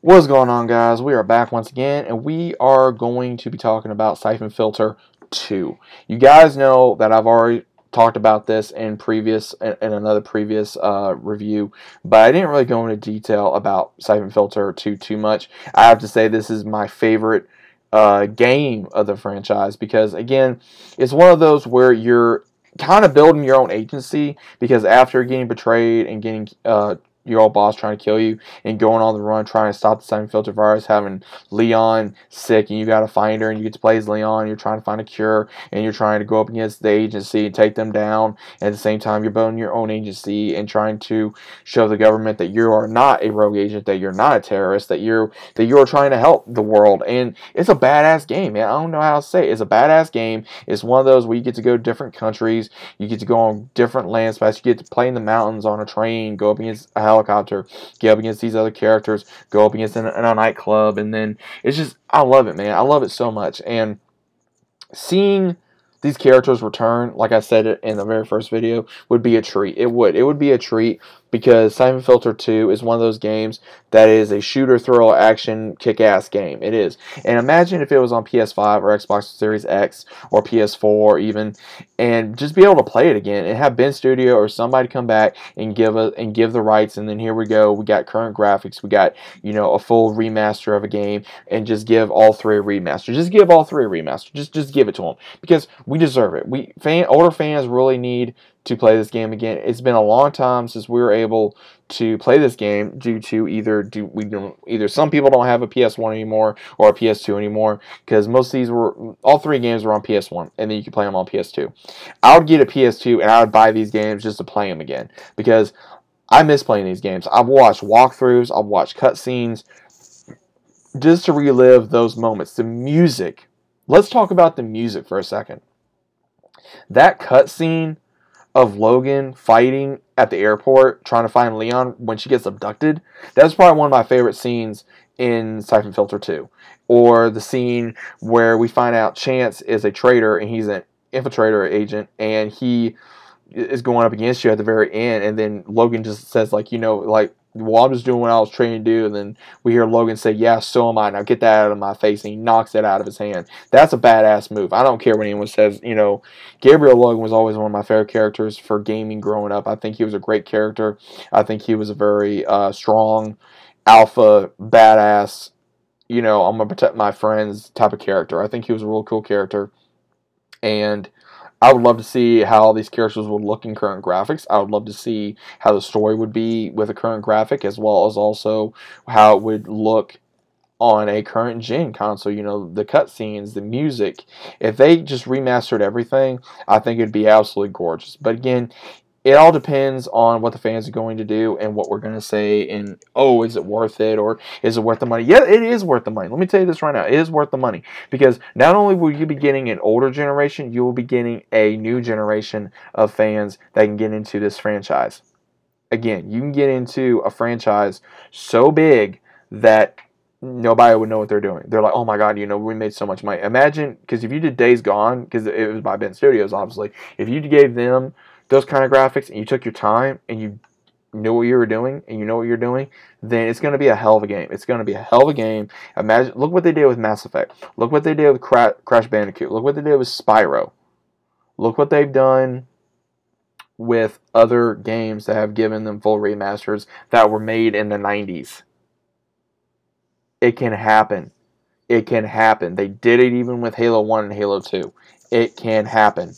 What's going on, guys? We are back once again, and we are going to be talking about Syphon Filter 2. You guys know that I've already talked about this in previous in another previous uh, review, but I didn't really go into detail about Syphon Filter 2 too much. I have to say this is my favorite uh, game of the franchise because again, it's one of those where you're kind of building your own agency because after getting betrayed and getting uh, your old boss trying to kill you and going on the run trying to stop the Syphon Filter virus, having Lian sick and you got to find her and you get to play as Lian. You're trying to find a cure and you're trying to go up against the agency and take them down. At the same time, you're building your own agency and trying to show the government that you are not a rogue agent, that you're not a terrorist, that you're that you're trying to help the world. And it's a badass game, man. I don't know how to say it. It's a badass game. It's one of those where you get to go to different countries, you get to go on different land spots, you get to play in the mountains on a train, go up against a helicopter, get up against these other characters, go up against in a, in a nightclub, and then it's just I love it, man. I love it so much, and seeing these characters return, like I said in the very first video, would be a treat. It would. It would be a treat because Syphon Filter 2 is one of those games that is a shooter, thrill, action, kick ass game. It is. And imagine if it was on PS5 or Xbox Series X or PS4 even, and just be able to play it again and have Bend Studio or somebody come back and give a, and give the rights. And then here we go. We got current graphics. We got, you know, a full remaster of a game and just give all three a remaster. Just give all three a remaster. Just, just give it to them because we deserve it. We fan, older fans really need to play this game again. It's been a long time since we were able to play this game due to either do we don't either some people don't have a PS1 anymore or a PS2 anymore because most of these were all three games were on PS1 and then you could play them on PS2. I would get a PS2 and I would buy these games just to play them again because I miss playing these games. I've watched walkthroughs, I've watched cutscenes just to relive those moments. The music. Let's talk about the music for a second. That cutscene of Logan fighting at the airport trying to find Lian when she gets abducted. That's probably one of my favorite scenes in Syphon Filter 2. Or the scene where we find out Chance is a traitor and he's an infiltrator agent and he is going up against you at the very end and then Logan just says like you know like well, I'm just doing what I was trained to do. And then we hear Logan say, yeah, so am I. Now get that out of my face. And he knocks it out of his hand. That's a badass move. I don't care what anyone says. You know, Gabriel Logan was always one of my favorite characters for gaming growing up. I think he was a great character. I think he was a very uh, strong, alpha, badass, you know, I'm going to protect my friends type of character. I think he was a real cool character. And I would love to see how these characters would look in current graphics. I would love to see how the story would be with a current graphic, as well as also how it would look on a current gen console. You know, the cutscenes, the music. If they just remastered everything, I think it'd be absolutely gorgeous. But again, it all depends on what the fans are going to do and what we're going to say and oh is it worth it or is it worth the money yeah it is worth the money let me tell you this right now it is worth the money because not only will you be getting an older generation you will be getting a new generation of fans that can get into this franchise again you can get into a franchise so big that nobody would know what they're doing. They're like, oh my god, you know, we made so much money. Imagine, because if you did Days Gone, because it was by Bend Studios, obviously, if you gave them those kind of graphics and you took your time and you knew what you were doing and you know what you're doing, then it's going to be a hell of a game. It's going to be a hell of a game. Imagine, look what they did with Mass Effect. Look what they did with Cra- Crash Bandicoot. Look what they did with Spyro. Look what they've done with other games that have given them full remasters that were made in the 90s. It can happen. It can happen. They did it even with Halo 1 and Halo 2. It can happen.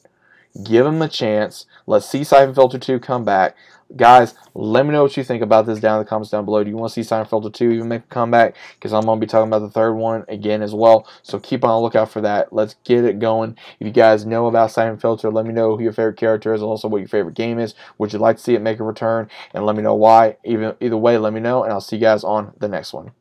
Give them a chance. Let's see Syphon Filter 2 come back. Guys, let me know what you think about this down in the comments down below. Do you want to see Syphon Filter 2 even make a comeback? Because I'm going to be talking about the third one again as well. So keep on the lookout for that. Let's get it going. If you guys know about Syphon Filter, let me know who your favorite character is, and also what your favorite game is. Would you like to see it make a return? And let me know why. Even Either way, let me know, and I'll see you guys on the next one.